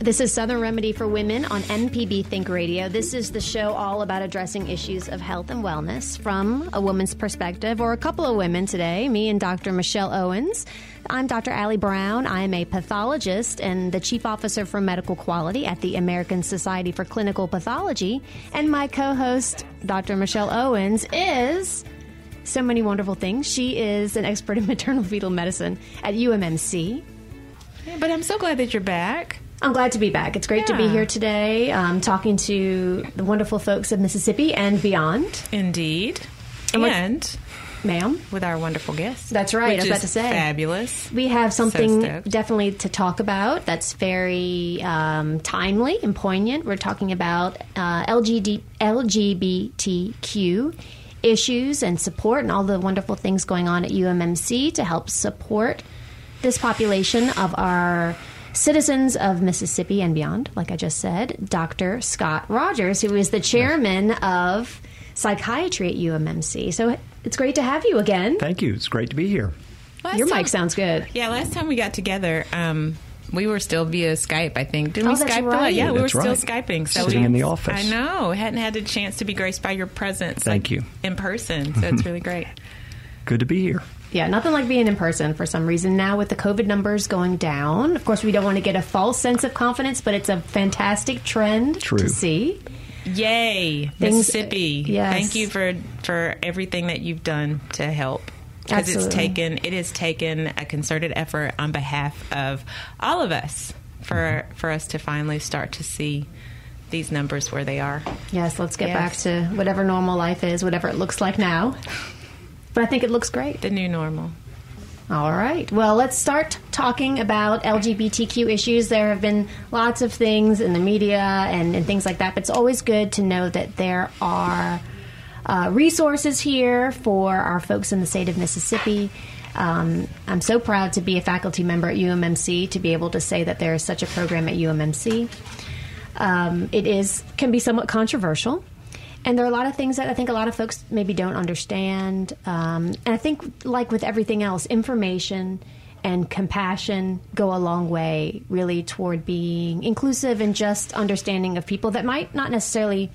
This is Southern Remedy for Women on MPB Think Radio. This is the show all about addressing issues of health and wellness from a woman's perspective, or a couple of women today, me and Dr. Michelle Owens. I'm Dr. Allie Brown. I am a pathologist and the Chief Officer for Medical Quality at the American Society for Clinical Pathology. And my co host, Dr. Michelle Owens, is so many wonderful things. She is an expert in maternal fetal medicine at UMMC. Yeah, but I'm so glad that you're back. I'm glad to be back. It's great to be here today, um, talking to the wonderful folks of Mississippi and beyond. Indeed. And And, Ma'am, with our wonderful guests. That's right, I was about to say. Fabulous. we have something stoked. definitely to talk about that's very um, timely and poignant. We're talking about uh, LGD, LGBTQ issues and support and all the wonderful things going on at UMMC to help support this population of our citizens of Mississippi and beyond, like I just said, Dr. Scott Rogers, who is the chairman of psychiatry at UMMC. So it's great to have you again. Thank you. It's great to be here. Last Your time- mic sounds good. Yeah, last time we got together, um, we were still via Skype, I think. Didn't Oh, we that's Skype? a right. Yeah, we That's were right. still Skyping. So Sitting we, in the office. I know. Hadn't had a chance to be graced by your presence. Thank like, you. In person. So it's really great. Good to be here. Yeah, nothing like being in person for some reason. Now with the COVID numbers going down, of course, we don't want to get a false sense of confidence, but it's a fantastic trend True. to see. Yay, Things- uh, Mississippi! yes. Thank you for for everything that you've done to help. Because it's taken it has taken a concerted effort on behalf of all of us for for us to finally start to see these numbers where they are. Yes, let's get Yes. back to whatever normal life is, whatever it looks like now. But I think it looks great. The new normal. All right. Well, let's start talking about LGBTQ issues. There have been lots of things in the media and, and things like that, but it's always good to know that there are uh, resources here for our folks in the state of Mississippi. Um, I'm so proud to be a faculty member at UMMC to be able to say that there is such a program at UMMC. Um, it is can be somewhat controversial, and there are a lot of things that I think a lot of folks maybe don't understand. Um, and I think, like with everything else, information and compassion go a long way, really, toward being inclusive and just understanding of people that might not necessarily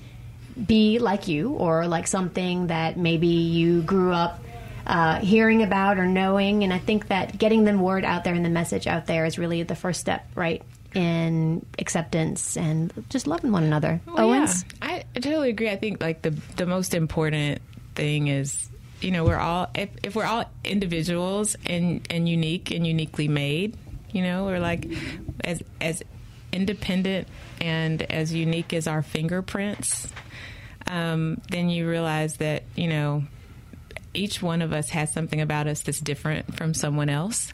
be like you or like something that maybe you grew up uh, hearing about or knowing. And I think that getting the word out there and the message out there is really the first step, right? In acceptance and just loving one another. Well, Owens? yeah, I, I totally agree. I think like the the most important thing is you know we're all if, if we're all individuals and and unique and uniquely made, you know we're like as as independent and as unique as our fingerprints. Um, then you realize that you know each one of us has something about us that's different from someone else.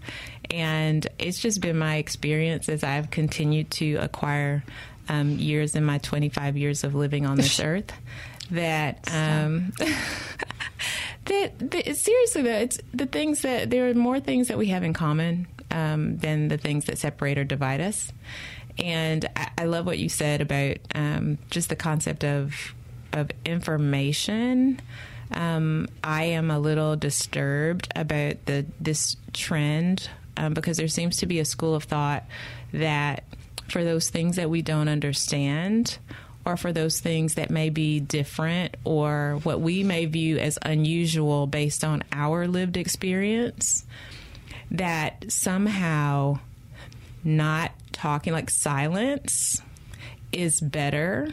And it's just been my experience as I've continued to acquire um, years in my 25 years of living on this earth that. Um, that, that seriously though it's the things that there are more things that we have in common um, than the things that separate or divide us and I, I love what you said about um, just the concept of of information. Um, I am a little disturbed about the this trend um, because there seems to be a school of thought that for those things that we don't understand, or for those things that may be different, or what we may view as unusual based on our lived experience, that somehow not talking like silence is better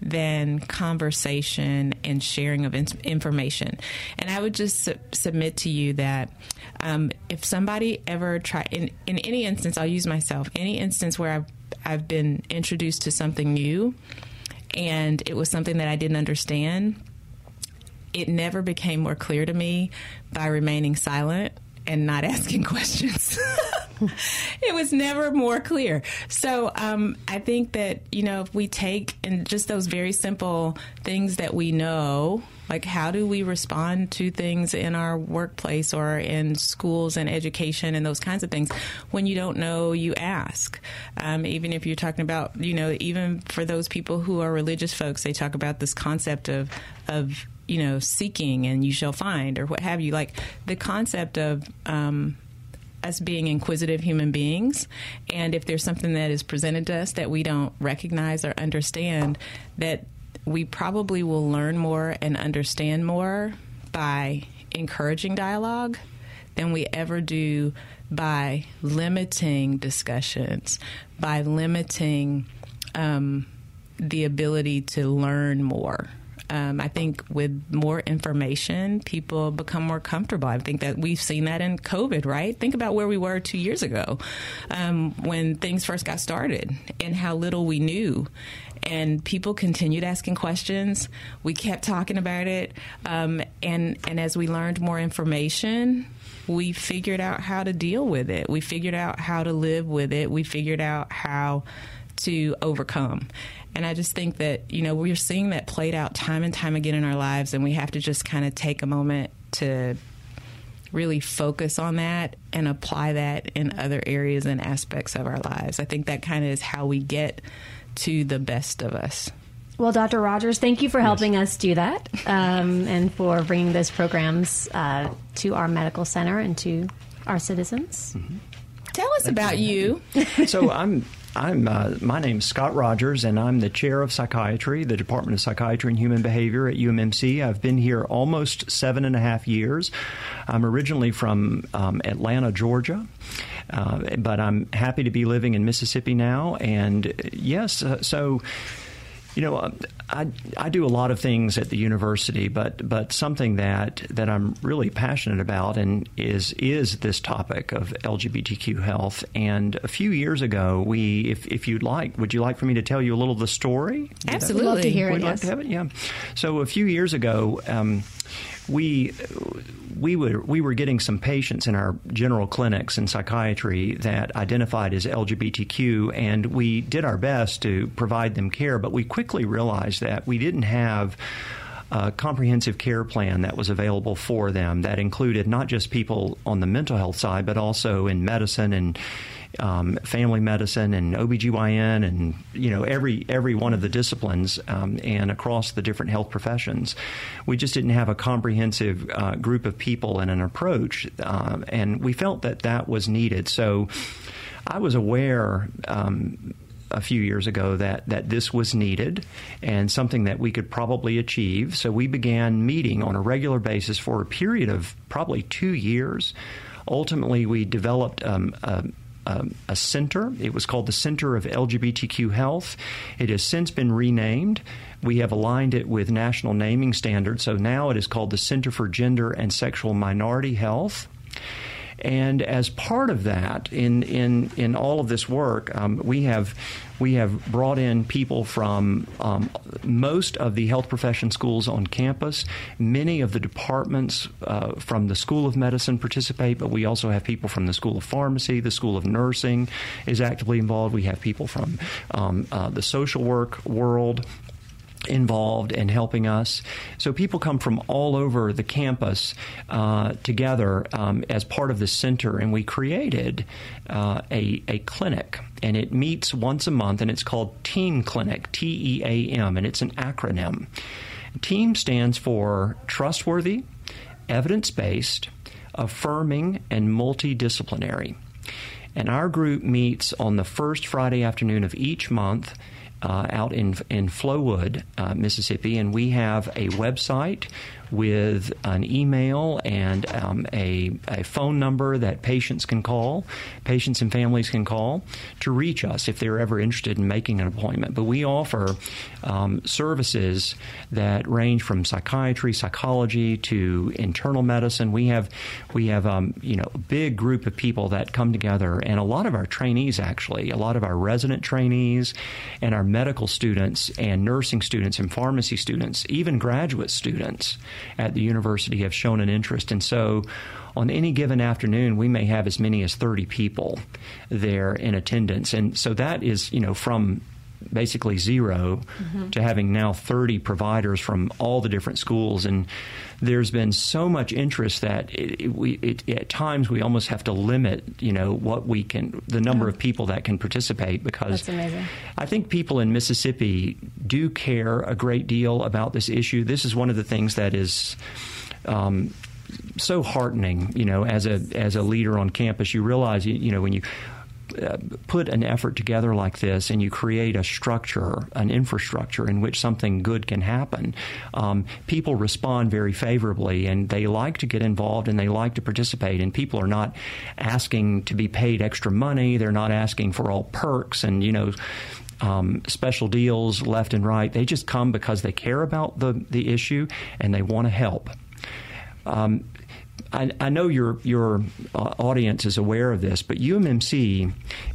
than conversation and sharing of in- information. And I would just su- submit to you that um, if somebody ever try in, in any instance, I'll use myself, any instance where I've, I've been introduced to something new and it was something that I didn't understand, it never became more clear to me by remaining silent and not asking questions. it was never more clear. So um, I think that, you know, if we take and just those very simple things that we know, like how do we respond to things in our workplace or in schools and education and those kinds of things, when you don't know, you ask. Um, even if you're talking about, you know, even for those people who are religious folks, they talk about this concept of, of you know, seeking and you shall find or what have you. Like the concept of, um, us being inquisitive human beings. And if there's something that is presented to us that we don't recognize or understand, that we probably will learn more and understand more by encouraging dialogue than we ever do by limiting discussions, by limiting um, the ability to learn more um, I think with more information, people become more comfortable. I think that we've seen that in COVID, right? Think about where we were two years ago um, when things first got started and how little we knew and people continued asking questions. We kept talking about it, um, and and as we learned more information, we figured out how to deal with it. We figured out how to live with it. We figured out how to overcome. And I just think that, you know, we're seeing that played out time and time again in our lives, and we have to just kind of take a moment to really focus on that and apply that in other areas and aspects of our lives. I think that kind of is how we get to the best of us. Well, Dr. Rogers, thank you for helping yes. us do that um, and for bringing those programs uh, to our medical center and to our citizens. Mm-hmm. Tell us Thank about you. you. so I'm I'm uh, my name's Scott Rogers, and I'm the chair of psychiatry, the Department of Psychiatry and Human Behavior at UMMC. I've been here almost seven and a half years. I'm originally from um, Atlanta, Georgia. Uh, but I'm happy to be living in Mississippi now. And yes, uh, so you know, uh, I, I do a lot of things at the university, but but something that, that I'm really passionate about and is is this topic of LGBTQ health. And a few years ago, we, if, if you'd like, would you like for me to tell you a little of the story? Absolutely, love to hear it. Would yes. like to have it, yeah. So a few years ago. Um, we we were we were getting some patients in our general clinics in psychiatry that identified as LGBTQ, and we did our best to provide them care. But we quickly realized that we didn't have a comprehensive care plan that was available for them that included not just people on the mental health side, but also in medicine and um, family medicine and OBGYN and you know every every one of the disciplines um, and across the different health professions. We just didn't have a comprehensive uh, group of people and an approach, uh, and we felt that that was needed. So I was aware. Um, a few years ago that, that this was needed and something that we could probably achieve. So we began meeting on a regular basis for a period of probably two years. Ultimately, we developed um, a, um, a center. It was called the Center of LGBTQ Health. It has since been renamed. We have aligned it with national naming standards, so now it is called the Center for Gender and Sexual Minority Health. And as part of that, in in in all of this work, um, we have we have brought in people from um, most of the health profession schools on campus. Many of the departments uh, from the School of Medicine participate, but we also have people from the School of Pharmacy, the School of Nursing is actively involved. We have people from um, uh, the social work world involved in helping us. So people come from all over the campus uh, together um, as part of the center, and we created uh, a, a clinic. And it meets once a month, and it's called Team Clinic, T E A M, and it's an acronym. TEAM stands for Trustworthy, Evidence Based, Affirming, and Multidisciplinary. And our group meets on the first Friday afternoon of each month uh, out in in Flowood, uh, Mississippi, and we have a website with an email and um, a, a phone number that patients can call, patients and families can call to reach us if they're ever interested in making an appointment. But we offer um, services that range from psychiatry, psychology to internal medicine. We have we have um, you know a big group of people that come together, and a lot of our trainees actually, a lot of our resident trainees, and our medical students and nursing students and pharmacy students, even graduate students at the university have shown an interest. And so on any given afternoon, we may have as many as 30 people there in attendance. And so that is, you know, from basically 0 mm-hmm. to having now 30 providers from all the different schools. And there's been so much interest that it, it, we, it, at times we almost have to limit, you know, what we can, the number of people that can participate because I think people in Mississippi do care a great deal about this issue. This is one of the things that is. Um, so heartening, you know, as a as a leader on campus. You realize, you, you know, when you uh, put an effort together like this and you create a structure, an infrastructure in which something good can happen, um, people respond very favorably and they like to get involved and they like to participate. And people are not asking to be paid extra money. They're not asking for all perks and, you know, um, special deals left and right. They just come because they care about the, the issue and they want to help. Um, I, I, know your your uh, audience is aware of this, but UMMC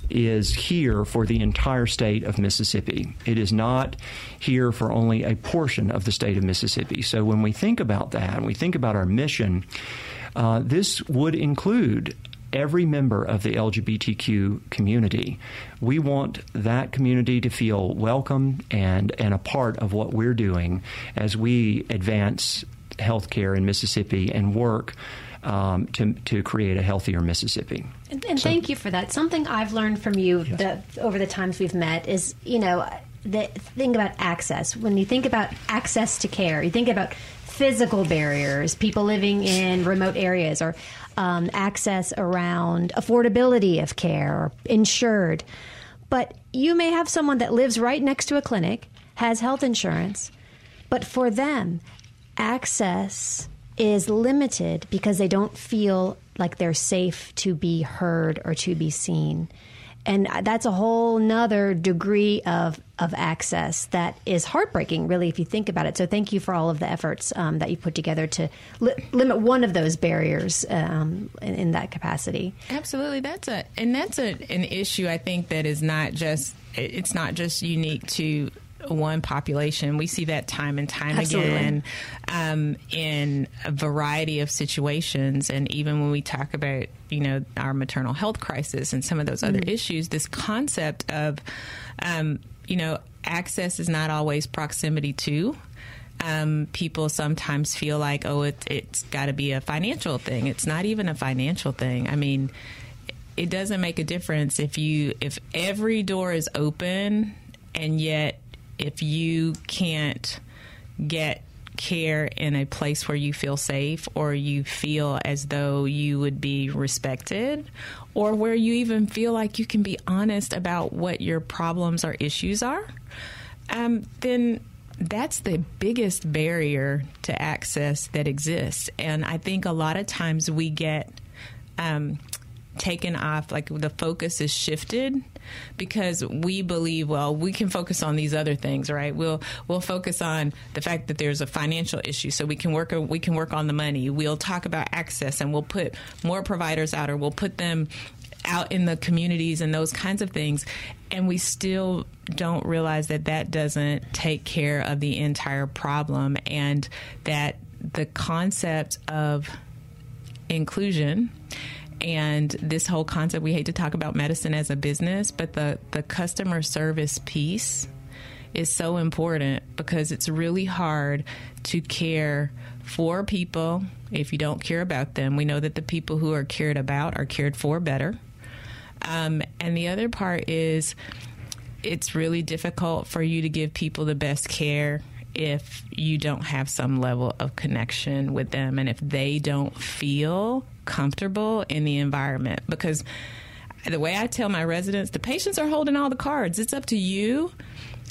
is here for the entire state of Mississippi. It is not here for only a portion of the state of Mississippi. So when we think about that, and we think about our mission, uh, this would include every member of the LGBTQ community. We want that community to feel welcome and, and a part of what we're doing as we advance healthcare in Mississippi and work um, to, to create a healthier Mississippi. And, and so, thank you for that. Something I've learned from you yes. the, over the times we've met is, you know, the thing about access. When you think about access to care, you think about physical barriers, people living in remote areas, or um, access around affordability of care, or insured. But you may have someone that lives right next to a clinic, has health insurance, but for them, access is limited because they don't feel like they're safe to be heard or to be seen. And that's a whole nother degree of, of access that is heartbreaking, really, if you think about it. So, thank you for all of the efforts um, that you put together to li- limit one of those barriers um, in, in, that capacity. Absolutely, that's a and that's a, an issue I think that is not just it's not just unique to one population. We see that time and time Absolutely. again um, in a variety of situations. And even when we talk about, you know, our maternal health crisis and some of those other mm-hmm. issues, this concept of, um, you know, access is not always proximity to. Um, people sometimes feel like, oh, it, it's got to be a financial thing. It's not even a financial thing. I mean, it doesn't make a difference if you if every door is open and yet if you can't get care in a place where you feel safe or you feel as though you would be respected or where you even feel like you can be honest about what your problems or issues are, um, then that's the biggest barrier to access that exists. And I think a lot of times we get um, taken off, like the focus is shifted because we believe well we can focus on these other things right? We'll we'll focus on the fact that there's a financial issue so we can work we can work on the money. We'll talk about access and we'll put more providers out or we'll put them out in the communities and those kinds of things and we still don't realize that that doesn't take care of the entire problem and that the concept of inclusion and this whole concept we hate to talk about medicine as a business but the the customer service piece is so important because it's really hard to care for people if you don't care about them. We know that the people who are cared about are cared for better. Um, and the other part is it's really difficult for you to give people the best care if you don't have some level of connection with them. And if they don't feel comfortable in the environment because the way I tell my residents, the patients are holding all the cards. It's up to you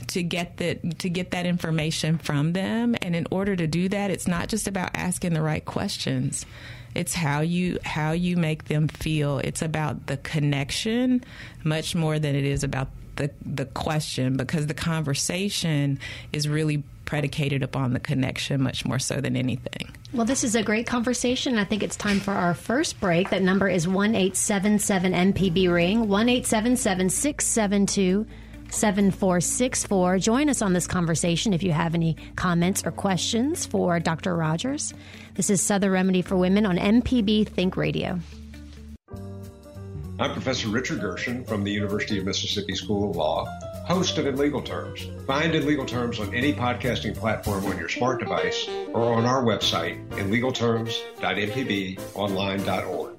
to get that to get that information from them. And in order to do that it's not just about asking the right questions. It's how you how you make them feel. It's about the connection much more than it is about the the question because the conversation is really predicated upon the connection much more so than anything. Well, this is a great conversation. I think it's time for our first break. That number is 1877 MPB ring, 1877 672 7464. Join us on this conversation if you have any comments or questions for Dr. Rogers. This is Southern Remedy for Women on MPB Think Radio. I'm Professor Richard Gershon from the University of Mississippi School of Law, host of In Legal Terms. Find In Legal Terms on any podcasting platform on your smart device or on our website, inlegalterms.mpbonline.org.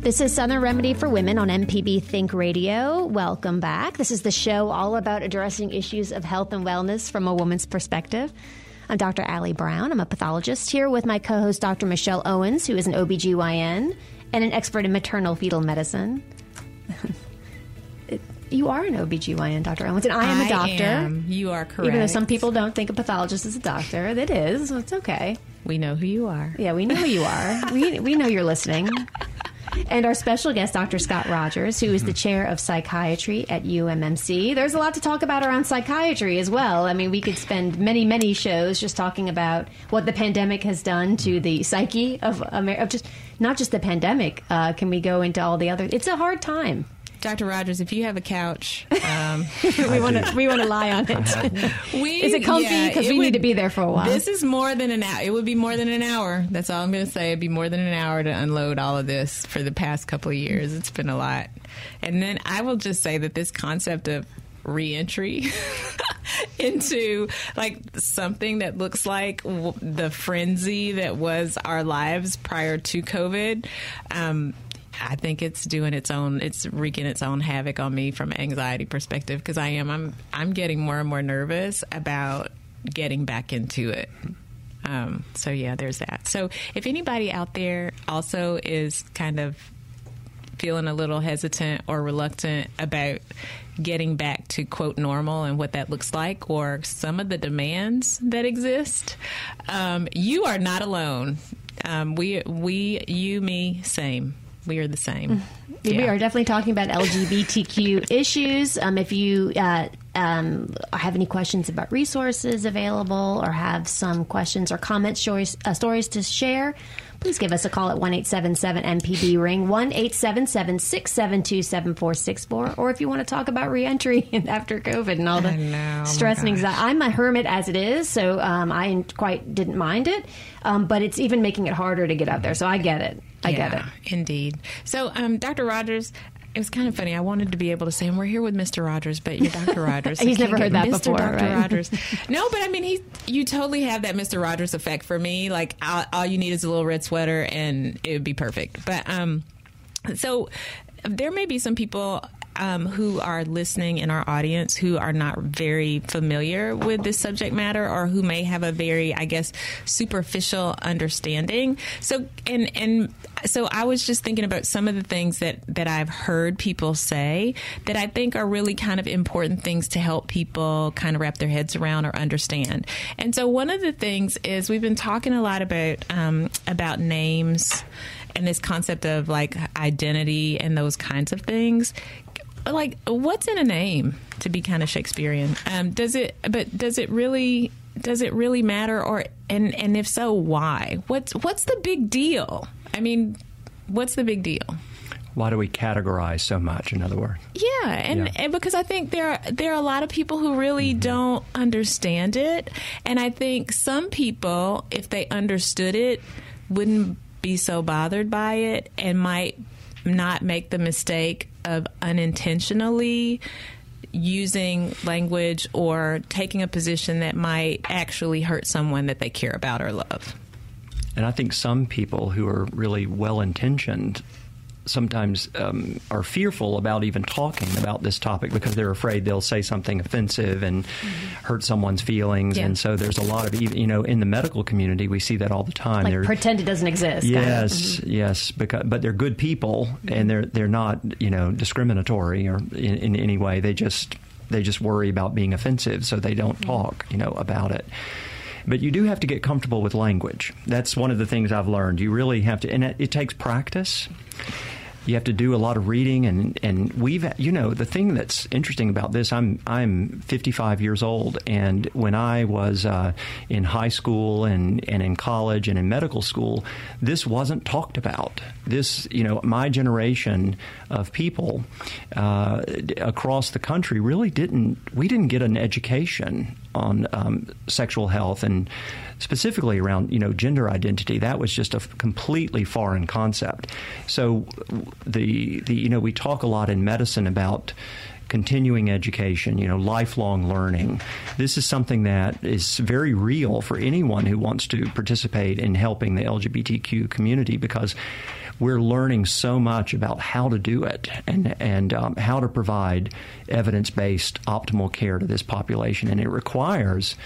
This is Southern Remedy for Women on MPB Think Radio. Welcome back. This is the show all about addressing issues of health and wellness from a woman's perspective. I'm Dr. Allie Brown. I'm a pathologist here with my co host, Dr. Michelle Owens, who is an OBGYN and an expert in maternal fetal medicine. you are an OBGYN, Dr. Owens, and I am a doctor. Am. You are correct. Even though some people don't think a pathologist is a doctor, it is. So it's okay. We know who you are. Yeah, we know who you are. we, we know you're listening and our special guest, Dr. Scott Rogers, who is the chair of psychiatry at UMMC. There's a lot to talk about around psychiatry as well. I mean, we could spend many, many shows just talking about what the pandemic has done to the psyche of, America. of just not just the pandemic. Uh, can we go into all the other? It's a hard time. Dr. Rogers, if you have a couch, um, we want to we want to lie on it. we, Is it comfy? Because yeah, we would, need to be there for a while. This is more than an hour. It would be more than an hour. That's all I'm going to say. It'd be more than an hour to unload all of this for the past couple of years. It's been a lot. And then I will just say that this concept of reentry into like something that looks like w- the frenzy that was our lives prior to COVID. Um, I think it's doing its own, it's wreaking its own havoc on me from an anxiety perspective because I am, I'm, I'm getting more and more nervous about getting back into it. Um, so yeah, there's that. So if anybody out there also is kind of feeling a little hesitant or reluctant about getting back to quote normal and what that looks like or some of the demands that exist, um, you are not alone. Um, we, we, you, me, same we are the same. Yeah. We are definitely talking about LGBTQ issues. Um, if you uh, um, have any questions about resources available or have some questions or comments, stories, uh, stories to share, please give us a call at 1 877 MPB Ring, 1 877 672 7464. Or if you want to talk about reentry after COVID and all the know, stress and anxiety. I'm a hermit as it is, so um, I quite didn't mind it. Um, but it's even making it harder to get out there, so I get it. I yeah, get it. Indeed. So, um, Dr. Rogers, it was kind of funny. I wanted to be able to say, "We're here with Mr. Rogers," but you're Dr. Rogers. He's never heard that Mr. before, Dr. right? Rogers. No, but I mean, he you totally have that Mr. Rogers effect for me. Like, all, all you need is a little red sweater, and it would be perfect. But um, so there may be some people um, who are listening in our audience who are not very familiar with this subject matter or who may have a very, I guess, superficial understanding. So, and, and so I was just thinking about some of the things that, that I've heard people say that I think are really kind of important things to help people kind of wrap their heads around or understand. And so one of the things is we've been talking a lot about, um, about names and this concept of like identity and those kinds of things like what's in a name to be kind of Shakespearean? Um, does it? But does it really? Does it really matter? Or and and if so, why? What's what's the big deal? I mean, what's the big deal? Why do we categorize so much? In other words, yeah, and, yeah. and because I think there are, there are a lot of people who really mm-hmm. don't understand it, and I think some people, if they understood it, wouldn't be so bothered by it and might not make the mistake of unintentionally using language or taking a position that might actually hurt someone that they care about or love. And I think some people who are really well intentioned sometimes um, are fearful about even talking about this topic because they're afraid they'll say something offensive and mm-hmm. hurt someone's feelings. Yeah. And so there's a lot of, you know, in the medical community, we see that all the time. Like they're, pretend it doesn't exist. Yes, mm-hmm. yes, because but they're good people mm-hmm. and they're they're not, you know, discriminatory or in, in any way. They just they just worry about being offensive, so they don't mm-hmm. talk, you know, about it. But you do have to get comfortable with language. That's one of the things I've learned. You really have to, and it, it takes practice you have to do a lot of reading, and and we've you know the thing that's interesting about this. I'm I'm 55 years old, and when I was uh, in high school and and in college and in medical school, this wasn't talked about. This you know my generation of people uh, across the country really didn't we didn't get an education on um, sexual health and specifically around you know gender identity. That was just a completely foreign concept. So the the you know we talk a lot in medicine about continuing education, you know, lifelong learning. This is something that is very real for anyone who wants to participate in helping the LGBTQ community because we're learning so much about how to do it and and um, how to provide evidence based optimal care to this population, and it requires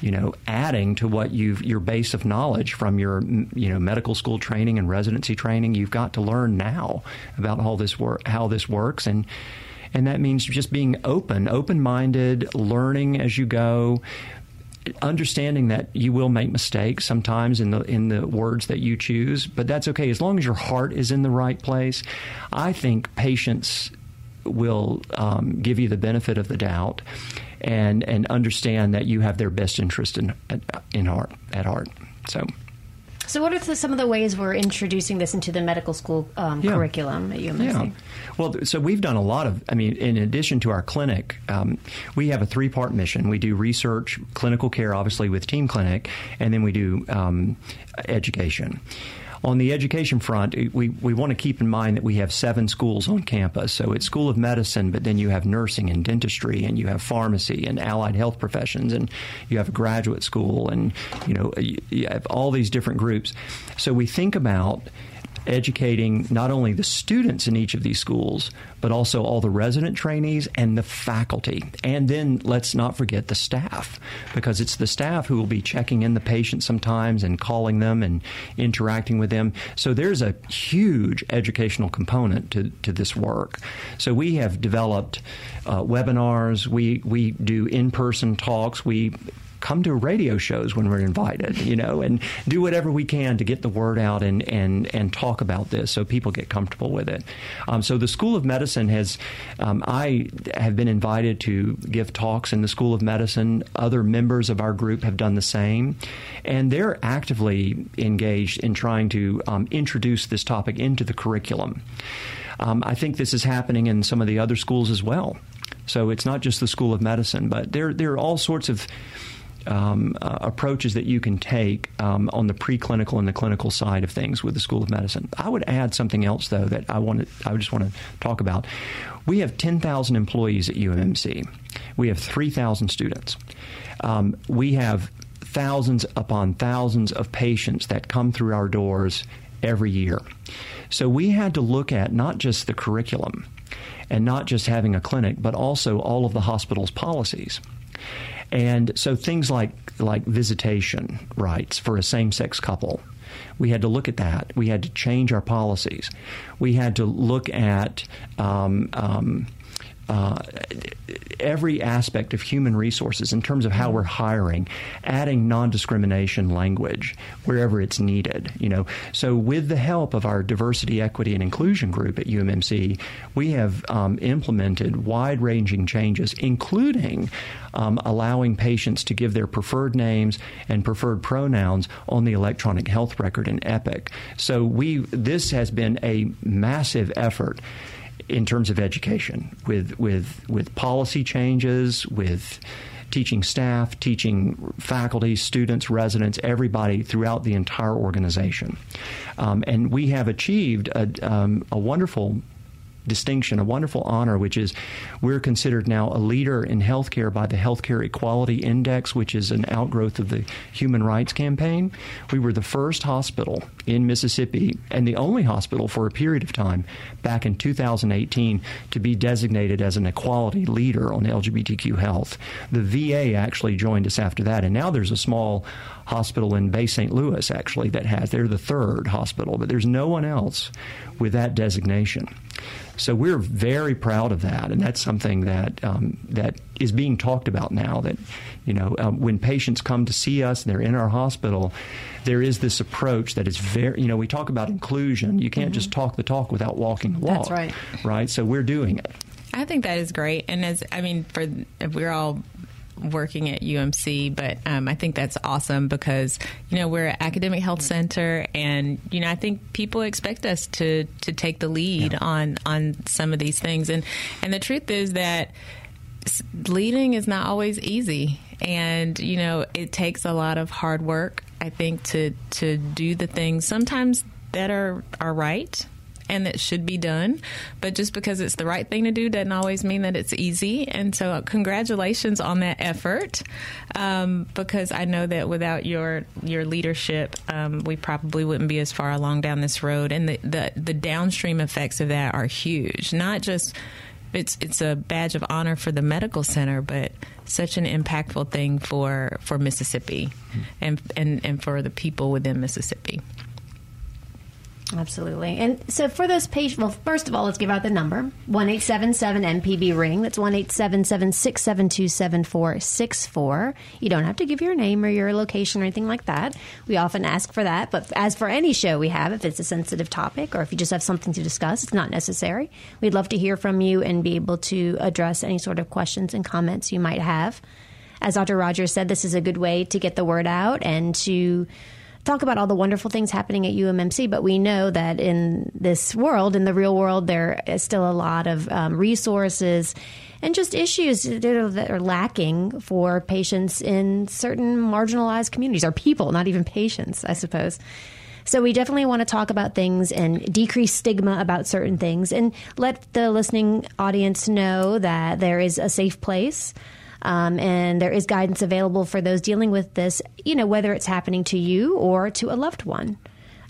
you know, adding to what you've your base of knowledge from your you know medical school training and residency training. You've got to learn now about all this work, how this works, and and that means just being open, open minded, learning as you go, understanding that you will make mistakes sometimes in the in the words that you choose, but that's okay as long as your heart is in the right place. I think patience will um, give you the benefit of the doubt and and understand that you have their best interest in in heart at heart. So. So, what are the, some of the ways we're introducing this into the medical school um, yeah. curriculum at UMC? Yeah. Well, so we've done a lot of, I mean, in addition to our clinic, um, we have a three part mission. We do research, clinical care, obviously, with Team Clinic, and then we do um, education. On the education front, we, we want to keep in mind that we have seven schools on campus. So it's School of Medicine, but then you have nursing and dentistry, and you have pharmacy and allied health professions, and you have a graduate school, and you know you have all these different groups. So we think about educating not only the students in each of these schools, but also all the resident trainees and the faculty. And then let's not forget the staff, because it's the staff who will be checking in the patients sometimes and calling them and interacting with them. So there's a huge educational component to, to this work. So we have developed uh, webinars, we, we do in person talks, we come to radio shows when we're invited, you know, and do whatever we can to get the word out and, and, and talk about this so people get comfortable with it. Um, so the School of Medicine has, um, I have been invited to give talks in the School of Medicine. Other members of our group have done the same. And they're actively engaged in trying to um, introduce this topic into the curriculum. Um, I think this is happening in some of the other schools as well. So it's not just the School of Medicine, but there, there are all sorts of um, uh, approaches that you can take um, on the preclinical and the clinical side of things with the School of Medicine. I would add something else though that I want I just want to talk about. We have 10,000 employees at UMC. We have 3,000 students. Um, we have thousands upon thousands of patients that come through our doors every year. So we had to look at not just the curriculum and not just having a clinic, but also all of the hospital's policies. And so things like like visitation rights for a same-sex couple we had to look at that. We had to change our policies. We had to look at um, um, uh, every aspect of human resources in terms of how we're hiring, adding non-discrimination language wherever it's needed. You know, so with the help of our diversity, equity, and inclusion group at UMMC, we have um, implemented wide-ranging changes, including um, allowing patients to give their preferred names and preferred pronouns on the electronic health record in Epic. So we this has been a massive effort in terms of education with with with policy changes with teaching staff, teaching faculty, students, residents, everybody throughout the entire organization. Um, and we have achieved a, um, a wonderful distinction, a wonderful honor, which is we're considered now a leader in healthcare by the Healthcare Equality Index, which is an outgrowth of the Human Rights Campaign. We were the first hospital in Mississippi and the only hospital for a period of time back in 2018 to be designated as an equality leader on LGBTQ health. The VA actually joined us after that, and now there's a small hospital in Bay St. Louis actually that has. They're the third hospital, but there's no one else with that designation. So we're very proud of that, and that's something that um, that is being talked about now. That you know, um, when patients come to see us, and they're in our hospital. There is this approach that is very, you know, we talk about inclusion. You can't mm-hmm. just talk the talk without walking the walk. That's right. Right. So we're doing it. I think that is great, and as I mean, for if we're all working at UMC, but um, I think that's awesome because you know we're an academic health center, and you know I think people expect us to to take the lead yeah. on on some of these things, and and the truth is that leading is not always easy, and you know it takes a lot of hard work. I think to to do the things sometimes that are are right and that should be done. But just because it's the right thing to do doesn't always mean that it's easy. And so, uh, congratulations on that effort, um, because I know that without your your leadership, um, we probably wouldn't be as far along down this road. And the, the the downstream effects of that are huge. Not just it's it's a badge of honor for the medical center, but such an impactful thing for for Mississippi, and and and for the people within Mississippi. Absolutely. And so for those patients, well, first of all, let's give out the number 1 MPB ring. That's 1 672 7464. You don't have to give your name or your location or anything like that. We often ask for that. But as for any show we have, if it's a sensitive topic or if you just have something to discuss, it's not necessary. We'd love to hear from you and be able to address any sort of questions and comments you might have. As Dr. Rogers said, this is a good way to get the word out and to talk about all the wonderful things happening at UMMC, but we know that in this world, in the real world, there is still a lot of um, resources and just issues that are lacking for patients in certain marginalized communities, or people, not even patients, I suppose. So we definitely want to talk about things and decrease stigma about certain things and let the listening audience know that there is a safe place um, and there is guidance available for those dealing with this, you know, whether it's happening to you or to a loved one.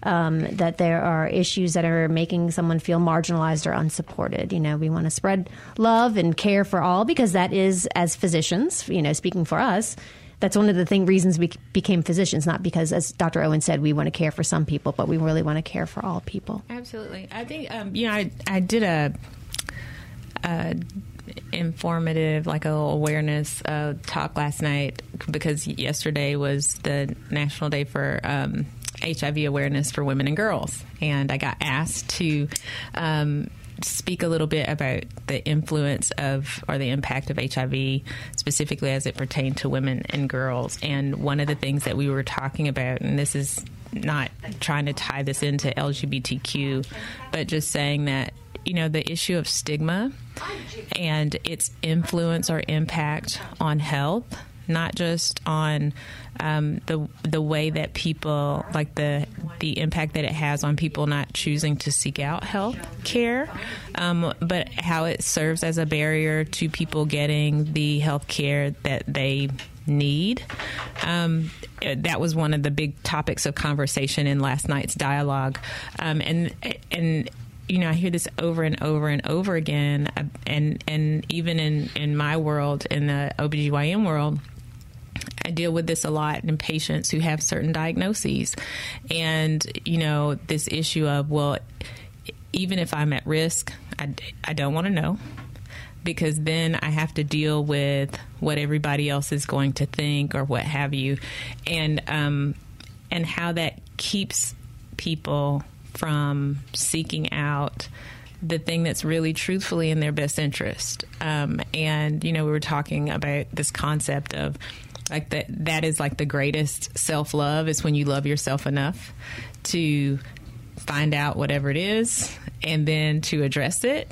Um, that there are issues that are making someone feel marginalized or unsupported. You know, we want to spread love and care for all because that is, as physicians, you know, speaking for us, that's one of the thing reasons we became physicians. Not because, as Dr. Owen said, we want to care for some people, but we really want to care for all people. Absolutely, I think um, you know I I did a. a informative, like a awareness uh, talk last night because yesterday was the National Day for um, HIV awareness for women and girls, and I got asked to. Um, speak a little bit about the influence of or the impact of HIV specifically as it pertained to women and girls. And one of the things that we were talking about, and this is not trying to tie this into LGBTQ, but just saying that you know, the issue of stigma and its influence or impact on health, not just on um, the the way that people like the the impact that it has on people not choosing to seek out health care, um, but how it serves as a barrier to people getting the health care that they need. Um, that was one of the big topics of conversation in last night's dialogue, um, and and you know, I hear this over and over and over again, uh, and and even in in my world, in the OBGYN world. I deal with this a lot in patients who have certain diagnoses. And, you know, this issue of, well, even if I'm at risk, I, I don't want to know because then I have to deal with what everybody else is going to think or what have you. And, um, and how that keeps people from seeking out the thing that's really truthfully in their best interest. Um, and, you know, we were talking about this concept of like that, that is like the greatest self love is when you love yourself enough to find out whatever it is and then to address it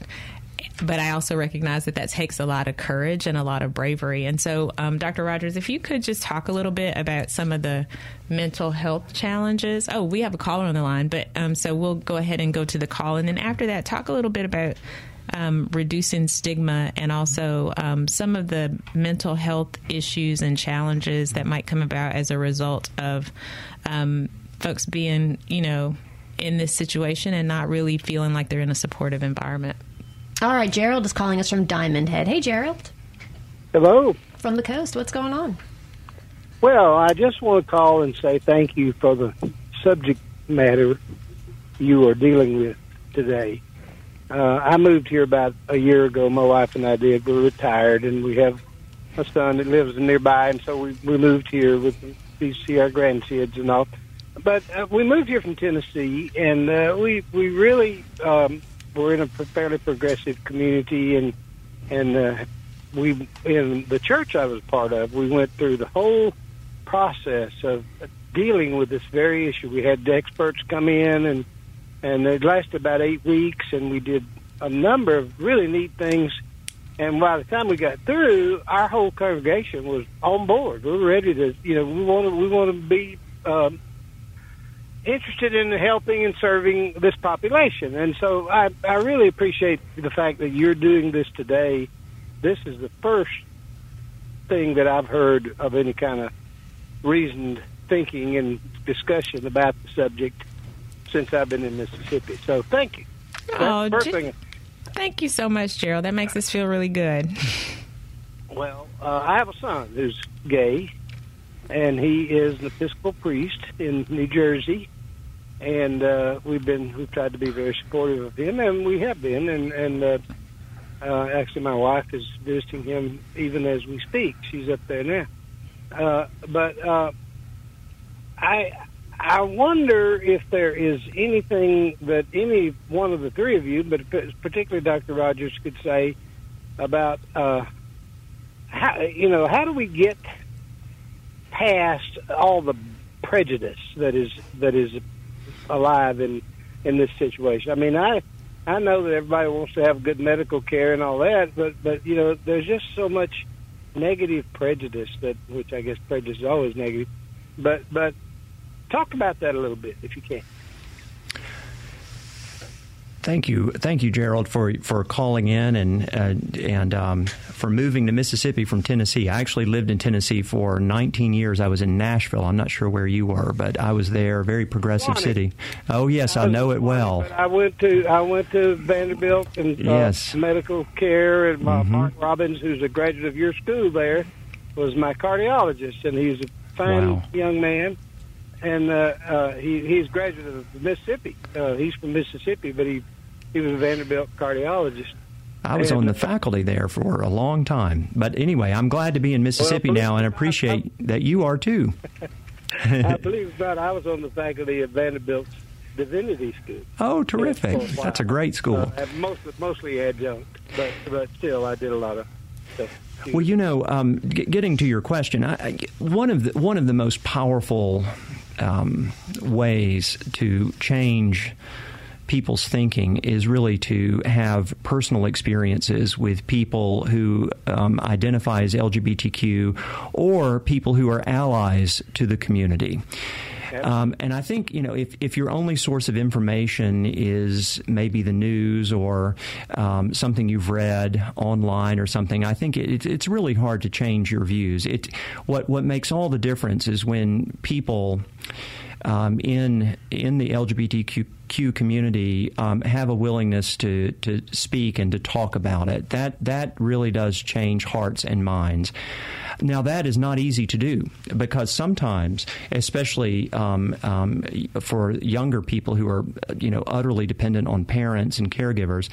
but I also recognize that that takes a lot of courage and a lot of bravery. And so, um, Dr. Rogers, if you could just talk a little bit about some of the mental health challenges. Oh, we have a caller on the line, but um, so we'll go ahead and go to the call. And then after that, talk a little bit about um, reducing stigma and also um, some of the mental health issues and challenges that might come about as a result of um, folks being, you know, in this situation and not really feeling like they're in a supportive environment. All right, Gerald is calling us from Diamond Head. Hey, Gerald. Hello. From the coast. What's going on? Well, I just want to call and say thank you for the subject matter you are dealing with today. uh, I moved here about a year ago. My wife and I did. We're retired, and we have a son that lives nearby, and so we we moved here with to see our grandkids and all. But uh, we moved here from Tennessee, and uh, we we really um, were in a fairly progressive community, and and uh, we in the church I was part of, we went through the whole process of dealing with this very issue. We had experts come in, and and it lasted about eight weeks, and we did a number of really neat things. And by the time we got through, our whole congregation was on board. We were ready to, you know, we want to we want to be um, interested in helping and serving this population. And so I I really appreciate the fact that you're doing this today. This is the first thing that I've heard of any kind of reasoned thinking and discussion about the subject since I've been in Mississippi. So thank you. Oh, G- thank you so much, Gerald. That makes us feel really good. Well, uh, I have a son who's gay, and he is an Episcopal priest in New Jersey. And uh, we've been we've tried to be very supportive of him, and we have been. And and uh, uh, actually, my wife is visiting him even as we speak. She's up there now. Uh, but uh, I I wonder if there is anything that any one of the three of you, but particularly Dr. Rogers, could say about uh, how you know how do we get past all the prejudice that is that is alive in in this situation. I mean, I I know that everybody wants to have good medical care and all that, but but you know, there's just so much negative prejudice that which I guess prejudice is always negative, but but Talk about that a little bit, if you can. Thank you, thank you, Gerald, for for calling in and uh, and um, for moving to Mississippi from Tennessee. I actually lived in Tennessee for 19 years. I was in Nashville. I'm not sure where you were, but I was there. Very progressive city. Oh yes, I, I know it well. I went to I went to Vanderbilt and uh, yes. medical care, and mm-hmm. Mark Robbins, who's a graduate of your school there, was my cardiologist, and he's a fine wow. young man and uh, uh, he he's graduate of Mississippi. Uh, he's from Mississippi, but he he was a Vanderbilt cardiologist. I was and, on the faculty there for a long time, but anyway, I'm glad to be in Mississippi well, now and appreciate that you are too. I believe it not. I was on the faculty at Vanderbilt's Divinity School. Oh, terrific! A That's a great school. Uh, mostly, mostly adjunct, but but still, I did a lot of stuff. Well, you know, um, getting to your question, I, I, one of the one of the most powerful um, ways to change people's thinking is really to have personal experiences with people who um, identify as LGBTQ or people who are allies to the community. Um, and I think you know if if your only source of information is maybe the news or um, something you've read online or something, I think it, it's really hard to change your views. It what what makes all the difference is when people um, in in the LGBTQ community um, have a willingness to to speak and to talk about it. That that really does change hearts and minds. Now that is not easy to do because sometimes, especially um, um, for younger people who are you know utterly dependent on parents and caregivers.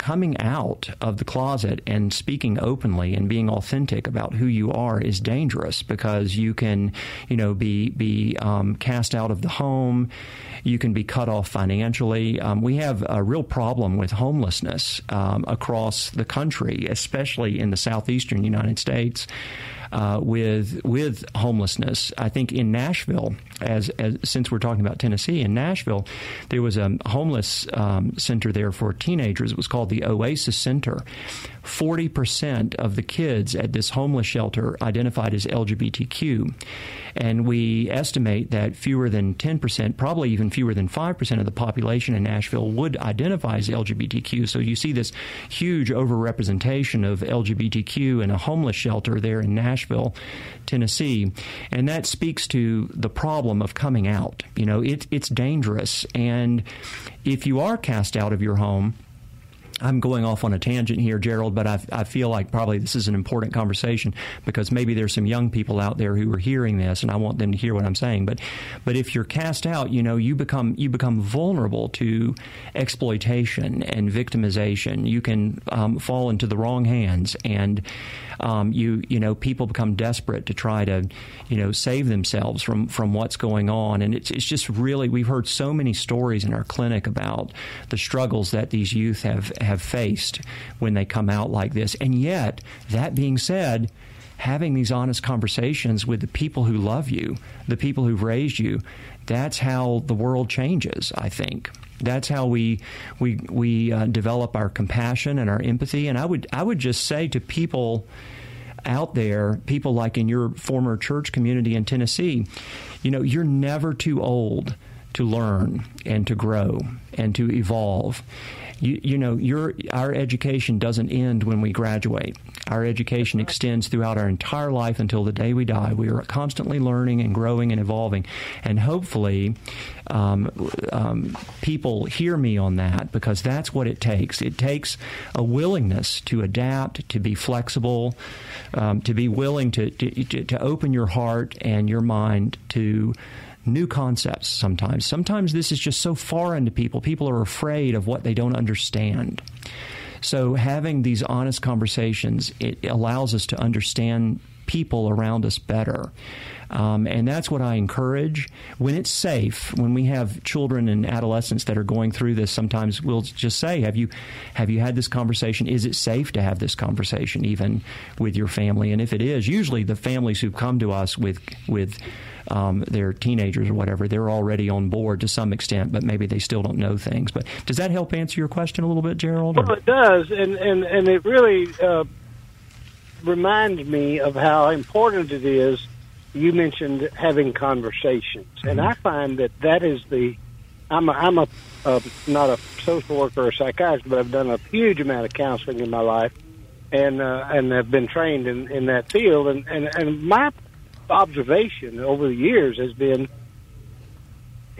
Coming out of the closet and speaking openly and being authentic about who you are is dangerous because you can, you know, be be um, cast out of the home. You can be cut off financially. Um, we have a real problem with homelessness um, across the country, especially in the southeastern United States uh, with with homelessness. I think in Nashville, as, as, since we're talking about Tennessee, in Nashville, there was a homeless um, center there for teenagers. It was called the Oasis Center. Forty percent of the kids at this homeless shelter identified as LGBTQ. And we estimate that fewer than 10%, probably even fewer than 5% of the population in Nashville would identify as LGBTQ. So you see this huge overrepresentation of LGBTQ in a homeless shelter there in Nashville, Tennessee. And that speaks to the problem of coming out. You know, it, it's dangerous. And if you are cast out of your home, I'm going off on a tangent here, Gerald, but I, I, feel like probably this is an important conversation because maybe there's some young people out there who are hearing this, and I want them to hear what I'm saying. But, but if you're cast out, you know, you become you become vulnerable to exploitation and victimization. You can um, fall into the wrong hands, and um, you you know people become desperate to try to you know save themselves from from what's going on, and it's it's just really we've heard so many stories in our clinic about the struggles that these youth have have faced when they come out like this. And yet, that being said, having these honest conversations with the people who love you, the people who've raised you, that's how the world changes, I think. That's how we we we uh, develop our compassion and our empathy. And I would I would just say to people out there, people like in your former church community in Tennessee, you know, you're never too old to learn and to grow and to evolve you, you know, your our education doesn't end when we graduate. Our education extends throughout our entire life until the day we die. We are constantly learning and growing and evolving, and hopefully, um, um, people hear me on that because that's what it takes. It takes a willingness to adapt, to be flexible, um, to be willing to, to to open your heart and your mind to new concepts sometimes. Sometimes this is just so foreign to people. People are afraid of what they don't understand. So having these honest conversations, it allows us to understand people around us better. Um, and that's what I encourage. When it's safe, when we have children and adolescents that are going through this, sometimes we'll just say, "Have you, have you had this conversation? Is it safe to have this conversation, even with your family?" And if it is, usually the families who come to us with with um, they're teenagers or whatever, they're already on board to some extent, but maybe they still don't know things. But does that help answer your question a little bit, Gerald? Well, it does, and and and it really uh, reminds me of how important it is. You mentioned having conversations, mm-hmm. and I find that that is the. I'm a, I'm a uh, not a social worker or psychiatrist, but I've done a huge amount of counseling in my life, and uh, and have been trained in, in that field. And, and and my observation over the years has been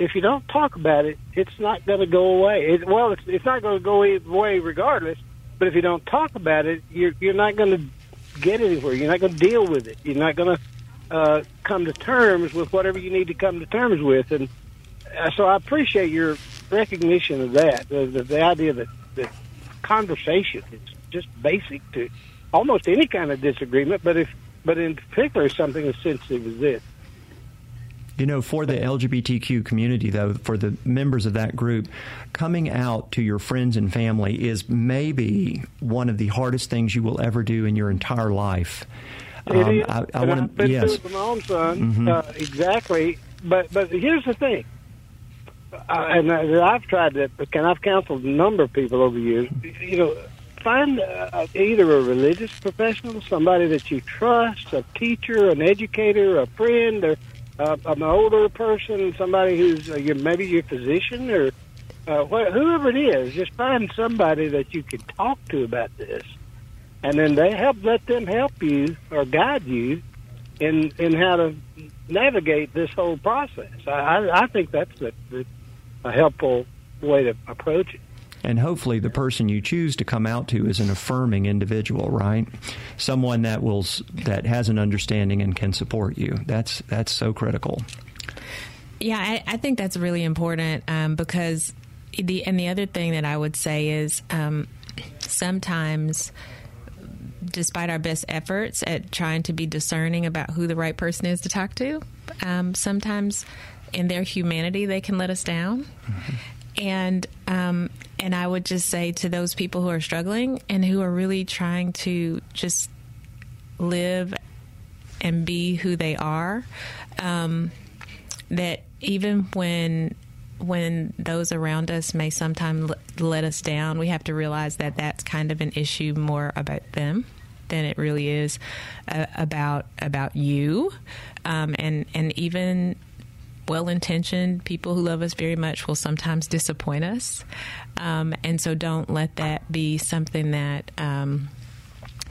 if you don't talk about it, it's not going to go away. It, well, it's, it's not going to go away regardless. But if you don't talk about it, you're you're not going to get anywhere. You're not going to deal with it. You're not going to uh, come to terms with whatever you need to come to terms with. And uh, so I appreciate your recognition of that. The, the, the idea that, that conversation is just basic to almost any kind of disagreement. But if but in particular something as sensitive as this. You know, for the LGBTQ community, though, for the members of that group, coming out to your friends and family is maybe one of the hardest things you will ever do in your entire life. It um, is. I, I want to. Yes. my own son. Mm-hmm. Uh, exactly. But but here's the thing. Uh, and I've tried that, and I've counseled a number of people over the years. You know, find uh, either a religious professional, somebody that you trust, a teacher, an educator, a friend, or uh, an older person, somebody who's uh, your, maybe your physician or uh, wh- whoever it is. Just find somebody that you can talk to about this, and then they help let them help you or guide you in in how to navigate this whole process. I, I, I think that's the, the, a helpful way to approach it. And hopefully, the person you choose to come out to is an affirming individual, right? Someone that will that has an understanding and can support you. That's that's so critical. Yeah, I, I think that's really important um, because the and the other thing that I would say is um, sometimes despite our best efforts at trying to be discerning about who the right person is to talk to, um, sometimes in their humanity they can let us down. Mm-hmm. And um, and I would just say to those people who are struggling and who are really trying to just live and be who they are, um, that even when when those around us may sometimes let us down, we have to realize that that's kind of an issue more about them than it really is uh, about about you, um, and and even well intentioned people who love us very much will sometimes disappoint us. Um, and so don't let that be something that. Um,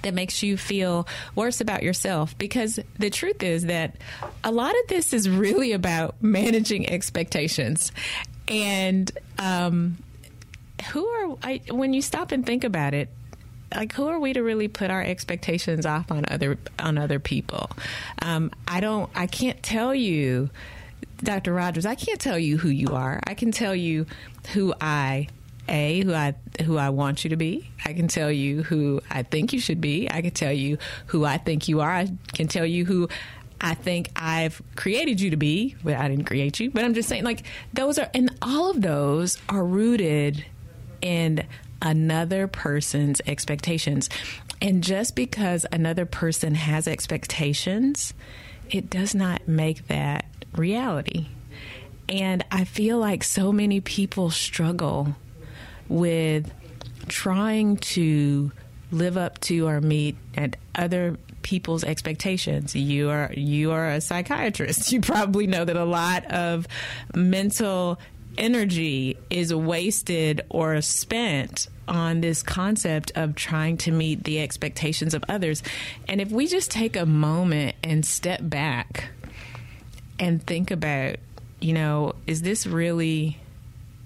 that makes you feel worse about yourself. Because the truth is that a lot of this is really about managing expectations. And um, who are I, when you stop and think about it like who are we to really put our expectations off on other on other people? Um, i don't i can't tell you dr rogers i can't tell you who you are. I can tell you who i a who i who i want you to be i can tell you who i think you should be i can tell you who i think you are i can tell you who I think I've created you to be, but I didn't create you. But I'm just saying, like, those are, and all of those are rooted in another person's expectations. And just because another person has expectations, it does not make that reality. And I feel like so many people struggle with trying to live up to or meet at other people's expectations. You are you are a psychiatrist. You probably know that a lot of mental energy is wasted or spent on this concept of trying to meet the expectations of others. And if we just take a moment and step back and think about, you know, is this really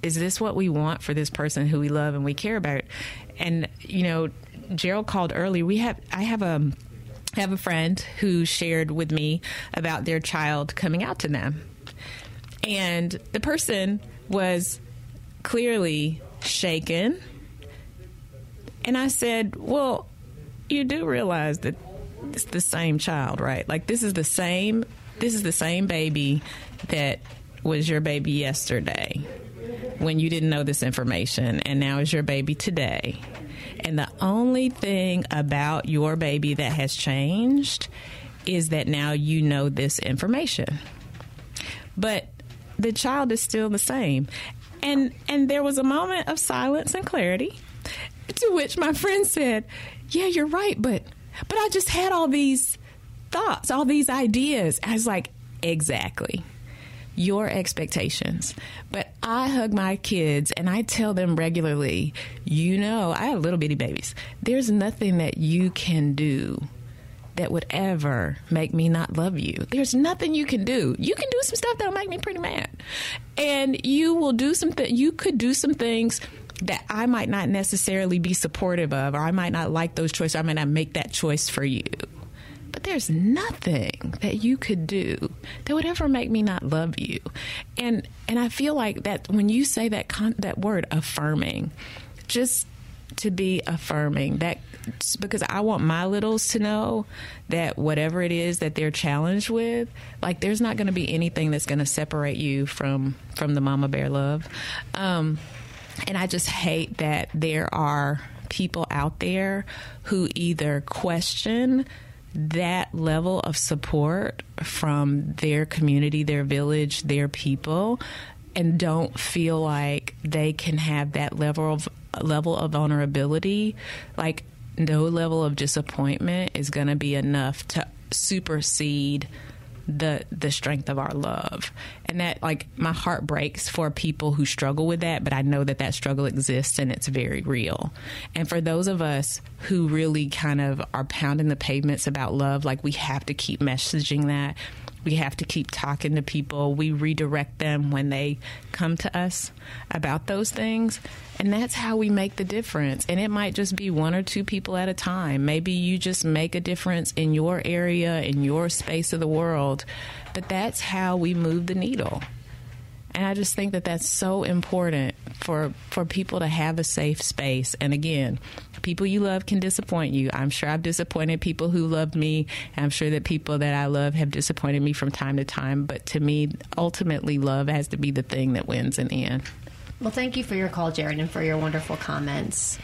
is this what we want for this person who we love and we care about? And you know, Gerald called early. We have I have a I have a friend who shared with me about their child coming out to them. And the person was clearly shaken. And I said, Well, you do realize that it's the same child, right? Like this is the same this is the same baby that was your baby yesterday when you didn't know this information and now is your baby today. And the only thing about your baby that has changed is that now you know this information. But the child is still the same. And and there was a moment of silence and clarity to which my friend said, "Yeah, you're right, but but I just had all these thoughts, all these ideas." I was like, "Exactly." Your expectations. But I hug my kids and I tell them regularly, you know, I have little bitty babies. There's nothing that you can do that would ever make me not love you. There's nothing you can do. You can do some stuff that'll make me pretty mad. And you will do some th- you could do some things that I might not necessarily be supportive of or I might not like those choices. Or I might not make that choice for you. But there's nothing that you could do that would ever make me not love you. And and I feel like that when you say that con- that word affirming, just to be affirming that because I want my littles to know that whatever it is that they're challenged with, like there's not going to be anything that's going to separate you from from the mama bear love. Um, and I just hate that there are people out there who either question that level of support from their community, their village, their people, and don't feel like they can have that level of level of vulnerability, like no level of disappointment is going to be enough to supersede the the strength of our love. And that like my heart breaks for people who struggle with that but i know that that struggle exists and it's very real. And for those of us who really kind of are pounding the pavements about love like we have to keep messaging that we have to keep talking to people. We redirect them when they come to us about those things. And that's how we make the difference. And it might just be one or two people at a time. Maybe you just make a difference in your area, in your space of the world. But that's how we move the needle. And I just think that that's so important for for people to have a safe space. And again, people you love can disappoint you. I'm sure I've disappointed people who loved me. I'm sure that people that I love have disappointed me from time to time. But to me, ultimately, love has to be the thing that wins in the end. Well, thank you for your call, Jared, and for your wonderful comments.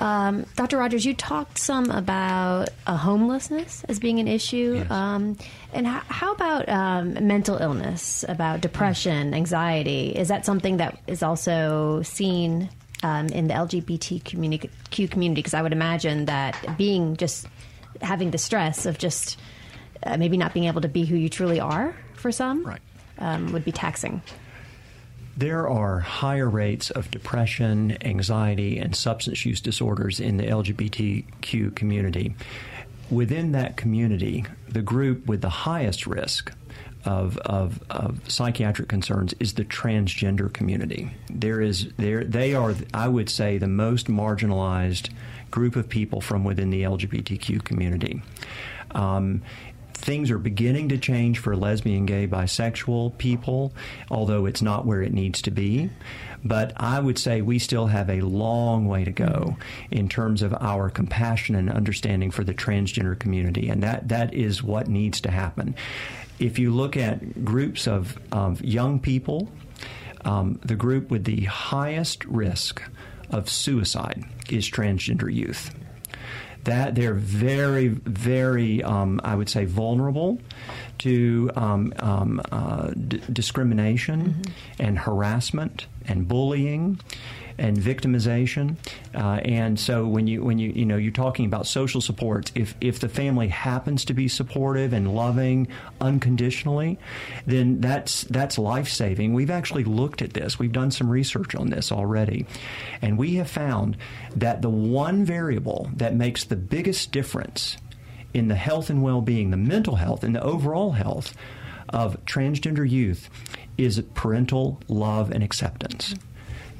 Um, Dr. Rogers, you talked some about uh, homelessness as being an issue. Yes. Um, and how, how about um, mental illness, about depression, anxiety? Is that something that is also seen um, in the LGBTQ community? Because I would imagine that being just having the stress of just uh, maybe not being able to be who you truly are for some Right. um, would be taxing. There are higher rates of depression, anxiety, and substance use disorders in the LGBTQ community. Within that community, the group with the highest risk of, of, of psychiatric concerns is the transgender community. There is there they are I would say the most marginalized group of people from within the LGBTQ community. Um, things are beginning to change for lesbian, gay, bisexual people, although it's not where it needs to be. But I would say we still have a long way to go in terms of our compassion and understanding for the transgender community, and that, that is what needs to happen. If you look at groups of, of young people, um, the group with the highest risk of suicide is transgender youth that they're very, very, um, I would say, vulnerable to um, um, uh, d- discrimination mm-hmm. and harassment and bullying and victimization. Uh, and so when you when you you know you're talking about social supports, if if the family happens to be supportive and loving unconditionally, then that's that's life saving. We've actually looked at this. We've done some research on this already, and we have found that the one variable that makes the biggest difference in the health and well-being, the mental health and the overall health of transgender youth is parental love and acceptance.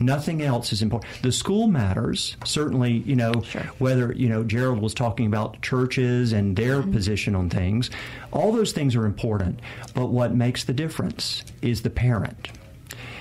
Nothing else is important. The school matters certainly. You know sure. whether you know Gerald was talking about churches and their mm-hmm. position on things. All those things are important, but what makes the difference is the parent.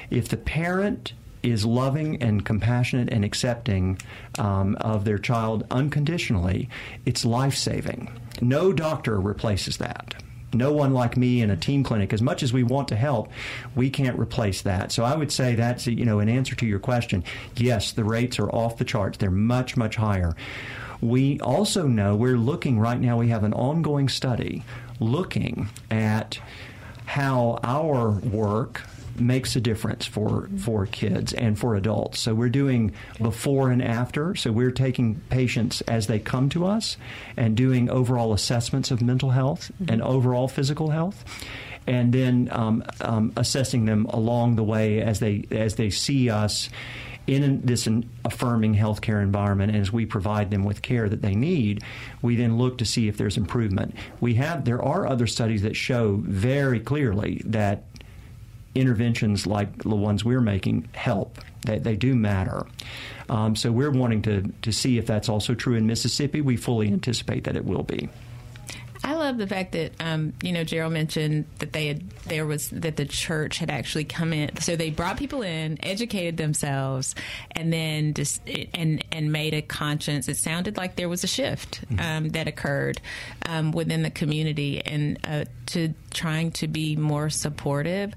If the parent is loving and compassionate and accepting um, of their child unconditionally, it's life saving. No doctor replaces that no one like me in a team clinic, as much as we want to help, we can't replace that. So I would say that's, you know, an answer to your question. Yes, the rates are off the charts. They're much, much higher. We also know we're looking right now, we have an ongoing study looking at how our work makes a difference for for kids and for adults. So we're doing before and after. So we're taking patients as they come to us and doing overall assessments of mental health mm-hmm. and overall physical health. And then um, um, assessing them along the way as they as they see us in this affirming healthcare environment, and as we provide them with care that they need, we then look to see if there's improvement. We have there are other studies that show very clearly that interventions like the ones we're making help. They, they do matter. Um, so we're wanting to, to see if that's also true in Mississippi. We fully anticipate that it will be. I love the fact that um, you know Gerald mentioned that they had there was that the church had actually come in, so they brought people in, educated themselves, and then just and and made a conscience. It sounded like there was a shift mm-hmm. um, that occurred um, within the community and uh, to trying to be more supportive.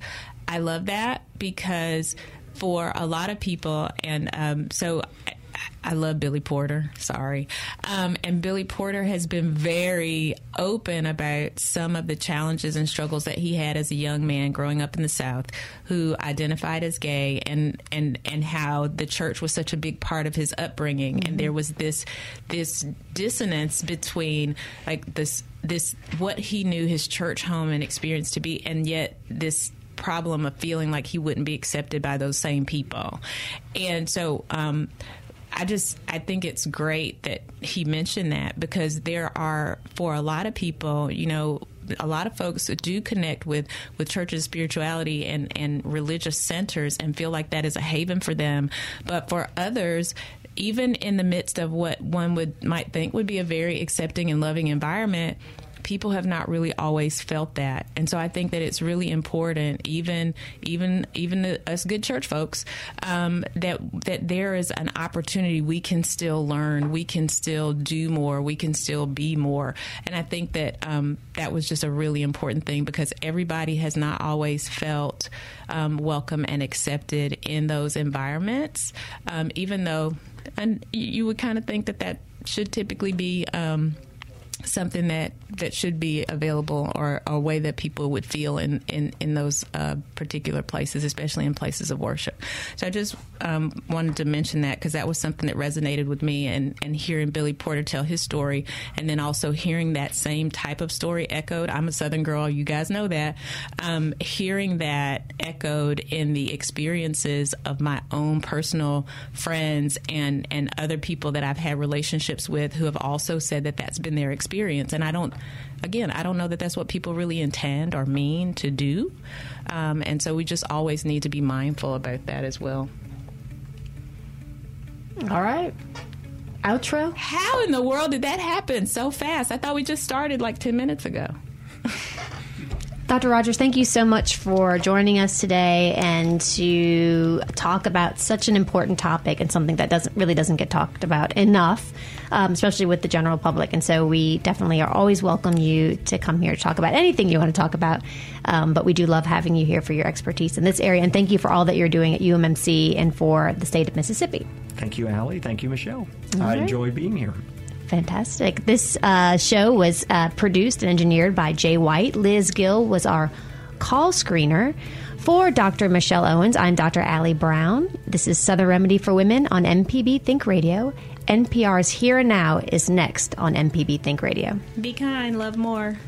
I love that because for a lot of people, and um, so I love Billy Porter. Sorry. Um, and Billy Porter has been very open about some of the challenges and struggles that he had as a young man growing up in the South who identified as gay and, and, and how the church was such a big part of his upbringing. Mm-hmm. And there was this, this dissonance between like this, this, what he knew his church home and experience to be, and yet this problem of feeling like he wouldn't be accepted by those same people. And so, um, I just I think it's great that he mentioned that because there are for a lot of people, you know, a lot of folks do connect with with churches spirituality and and religious centers and feel like that is a haven for them but for others even in the midst of what one would might think would be a very accepting and loving environment people have not really always felt that, and so I think that it's really important, even even even the, us good church folks, um, that that there is an opportunity we can still learn, we can still do more, we can still be more, and I think that um, that was just a really important thing because everybody has not always felt um, welcome and accepted in those environments, um, even though, and you would kind of think that that should typically be um, something that, that should be available or a way that people would feel in, in, in those uh, particular places, especially in places of worship. So I just um, wanted to mention that because that was something that resonated with me and, and hearing Billy Porter tell his story and then also hearing that same type of story echoed. I'm a Southern girl, you guys know that. Um, hearing that echoed in the experiences of my own personal friends and, and other people that I've had relationships with who have also said that that's been their experience experience. And I don't, again, I don't know that that's what people really intend or mean to do. Um, and so we just always need to be mindful about that as well. All right. Outro? How in the world did that happen so fast? I thought we just started like 10 minutes ago. Dr. Rogers, thank you so much for joining us today and to talk about such an important topic and something that doesn't really doesn't get talked about enough, um, especially with the general public. And so we definitely are always welcome you to come here to talk about anything you want to talk about. Um, but we do love having you here for your expertise in this area. And thank you for all that you're doing at UMMC and for the state of Mississippi. Thank you, Allie. Thank you, Michelle. All I right. enjoyed being here. Fantastic. This uh, show was uh, produced and engineered by Jay White. Liz Gill was our call screener. For Dr. Michelle Owens, I'm Dr. Allie Brown. This is Southern Remedy for Women on MPB Think Radio. NPR's Here and Now is next on MPB Think Radio. Be kind, love more.